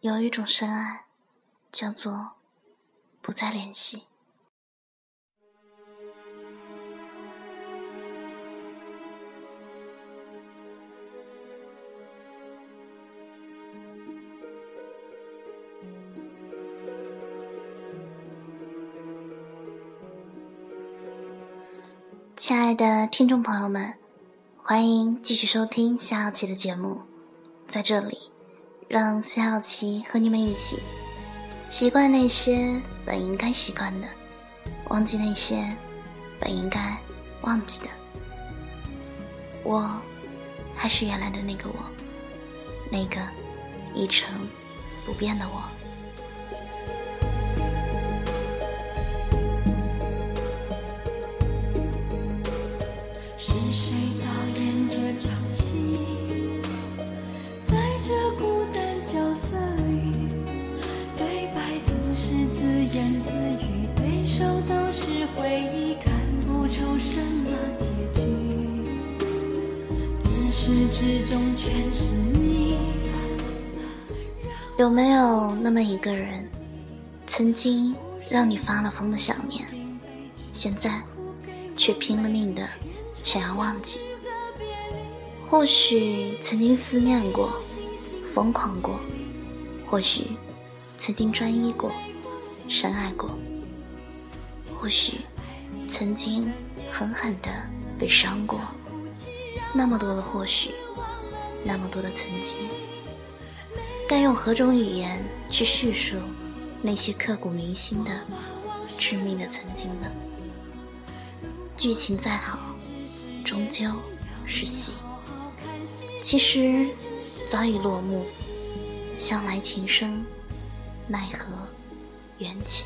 有一种深爱，叫做不再联系。亲爱的听众朋友们，欢迎继续收听夏小琪的节目。在这里，让夏小琪和你们一起习惯那些本应该习惯的，忘记那些本应该忘记的。我还是原来的那个我，那个一成不变的我。始终全是你有没有那么一个人，曾经让你发了疯的想念，现在却拼了命的想要忘记？或许曾经思念过，疯狂过；或许曾经专一过，深爱过；或许曾经狠狠的被伤过。那么多的或许，那么多的曾经，该用何种语言去叙述那些刻骨铭心的、致命的曾经呢？剧情再好，终究是戏。其实早已落幕，向来情深，奈何缘浅。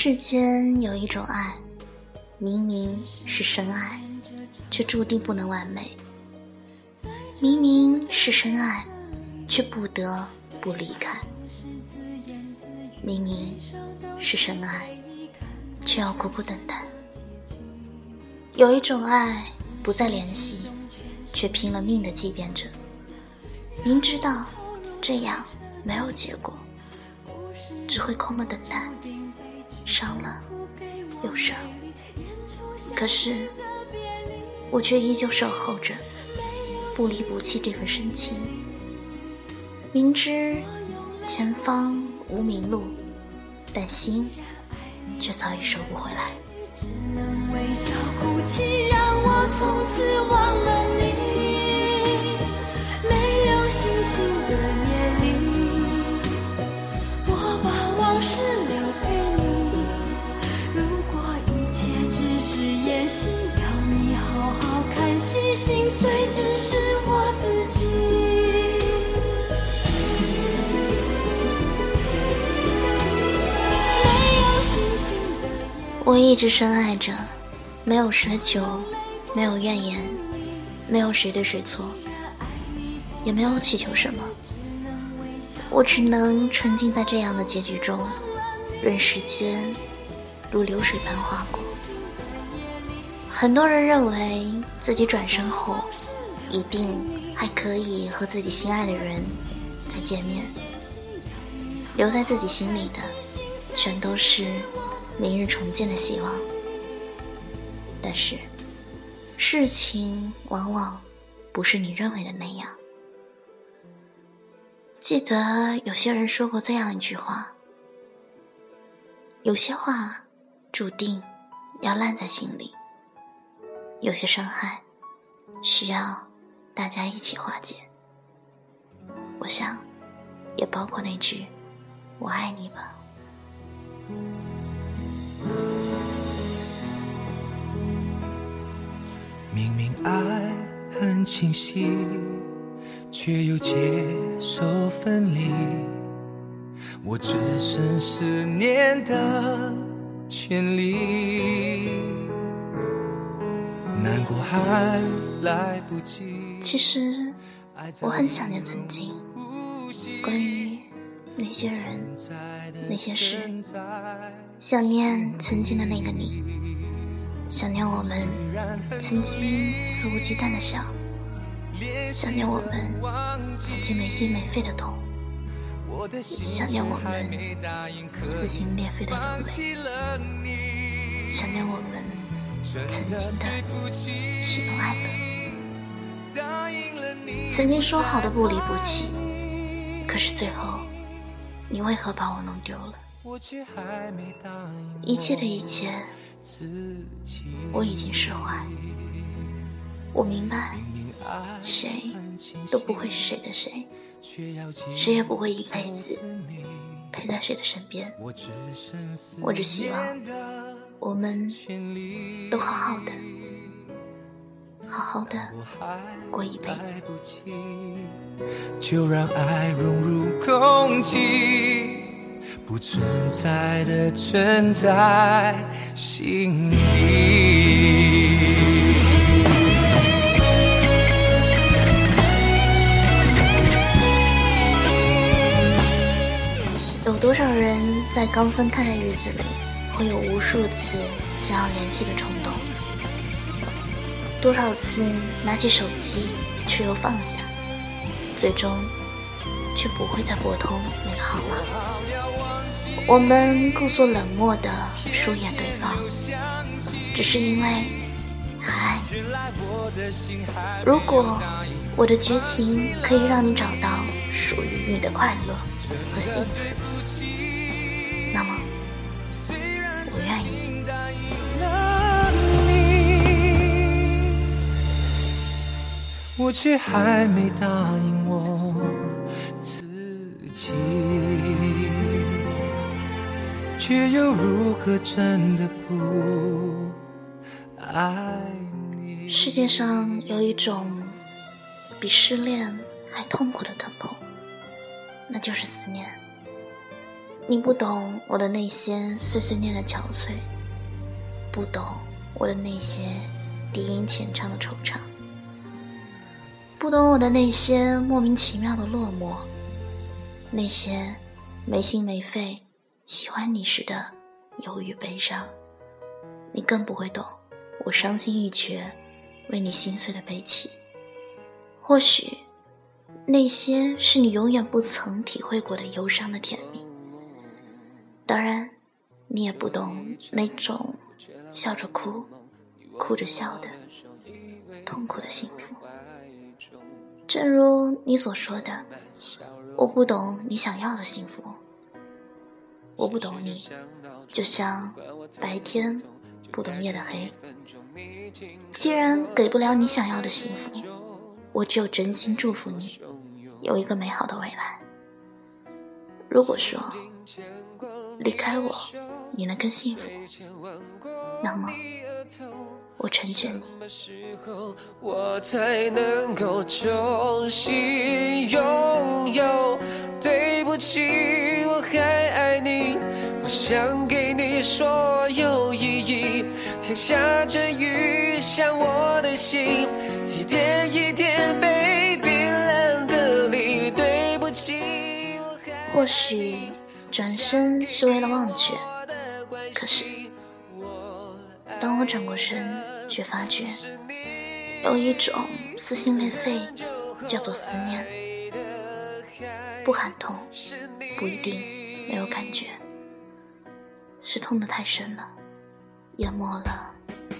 世间有一种爱，明明是深爱，却注定不能完美；明明是深爱，却不得不离开；明明是深爱，却要苦苦等待。有一种爱，不再联系，却拼了命的祭奠着，明知道这样没有结果，只会空了等待。伤了又伤，可是我却依旧守候着，不离不弃这份深情。明知前方无明路，但心却早已收不回来。我一直深爱着，没有奢求，没有怨言，没有谁对谁错，也没有祈求什么。我只能沉浸在这样的结局中，任时间如流水般划过。很多人认为自己转身后，一定还可以和自己心爱的人再见面。留在自己心里的，全都是明日重见的希望。但是，事情往往不是你认为的那样。记得有些人说过这样一句话：有些话注定要烂在心里。有些伤害，需要大家一起化解。我想，也包括那句“我爱你”吧。明明爱很清晰，却又接受分离，我只剩思念的权利。难过还来不及。其实我很想念曾经，关于那些人、那些事，想念曾经的那个你，想念我们曾经肆无忌惮的笑，想念我们曾经没心没肺的痛。想念我们撕心裂肺的流泪，想念我们曾经的喜怒哀乐，曾经说好的不离不弃，可是最后，你为何把我弄丢了？一切的一切，我已经释怀。我明白，谁都不会是谁的谁。谁也不会一辈子陪在谁的身边。我只希望我们都好好的，好好的过一辈子。就让爱融入空气，不存在的存在心里。多少人在刚分开的日子里，会有无数次想要联系的冲动？多少次拿起手机却又放下，最终却不会再拨通那个号码？我们故作冷漠的疏远对方，只是因为还爱你。如果我的绝情可以让你找到属于你的快乐和幸福。那么，我愿意。我却还没答应我却又如何真的不爱你？世界上有一种比失恋还痛苦的疼痛，那就是思念。你不懂我的那些碎碎念的憔悴，不懂我的那些低吟浅唱的惆怅，不懂我的那些莫名其妙的落寞，那些没心没肺喜欢你时的忧郁悲伤，你更不会懂我伤心欲绝为你心碎的悲戚。或许，那些是你永远不曾体会过的忧伤的甜蜜。当然，你也不懂那种笑着哭、哭着笑的痛苦的幸福。正如你所说的，我不懂你想要的幸福。我不懂你，就像白天不懂夜的黑。既然给不了你想要的幸福，我只有真心祝福你有一个美好的未来。如果说，离开我，你能更幸福？那么，我成全你。我才能够重新拥有。对不起，我还爱你。我想给你所有意义。天下着雨，像我的心，一点一点被冰冷隔离。对不起，我或许。转身是为了忘却，可是当我转过身，却发觉有一种撕心裂肺，叫做思念，不喊痛，不一定没有感觉，是痛得太深了，淹没了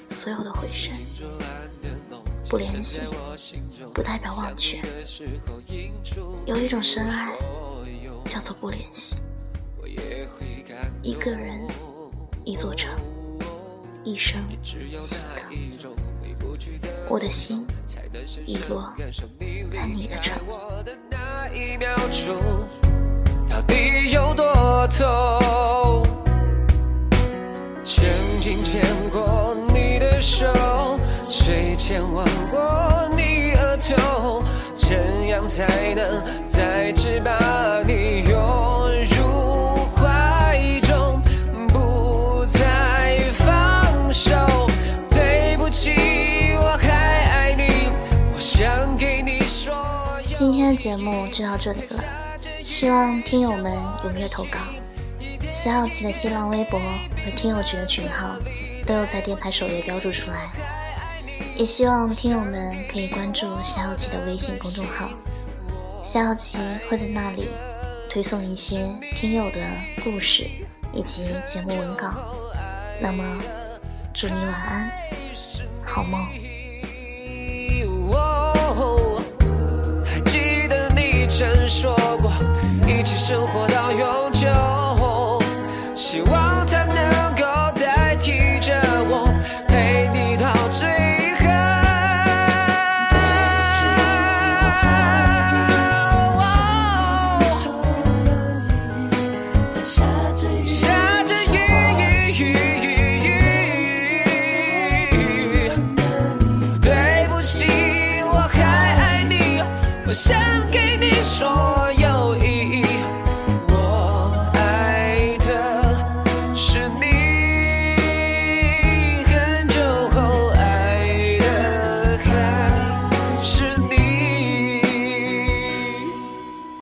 所有的回声。不联系，不代表忘却，有一种深爱，叫做不联系。一个人，一座城，一生心疼。我的心遗落在你的城。到底有多痛？谁牵挽过你额头？怎样才能再次把你拥入怀中，不再放？手，对不起，我还爱你。我想给你说今天的节目就到这里了，希望听友们踊跃投稿。小小琪的新浪微博和听友群的群号都有在电台首页标注出来，也希望听友们可以关注小小琪的微信公众号，小小琪会在那里推送一些听友的故事以及节目文稿。那么，祝你晚安，好梦。还记得你曾说过，一起生活到永久。希望对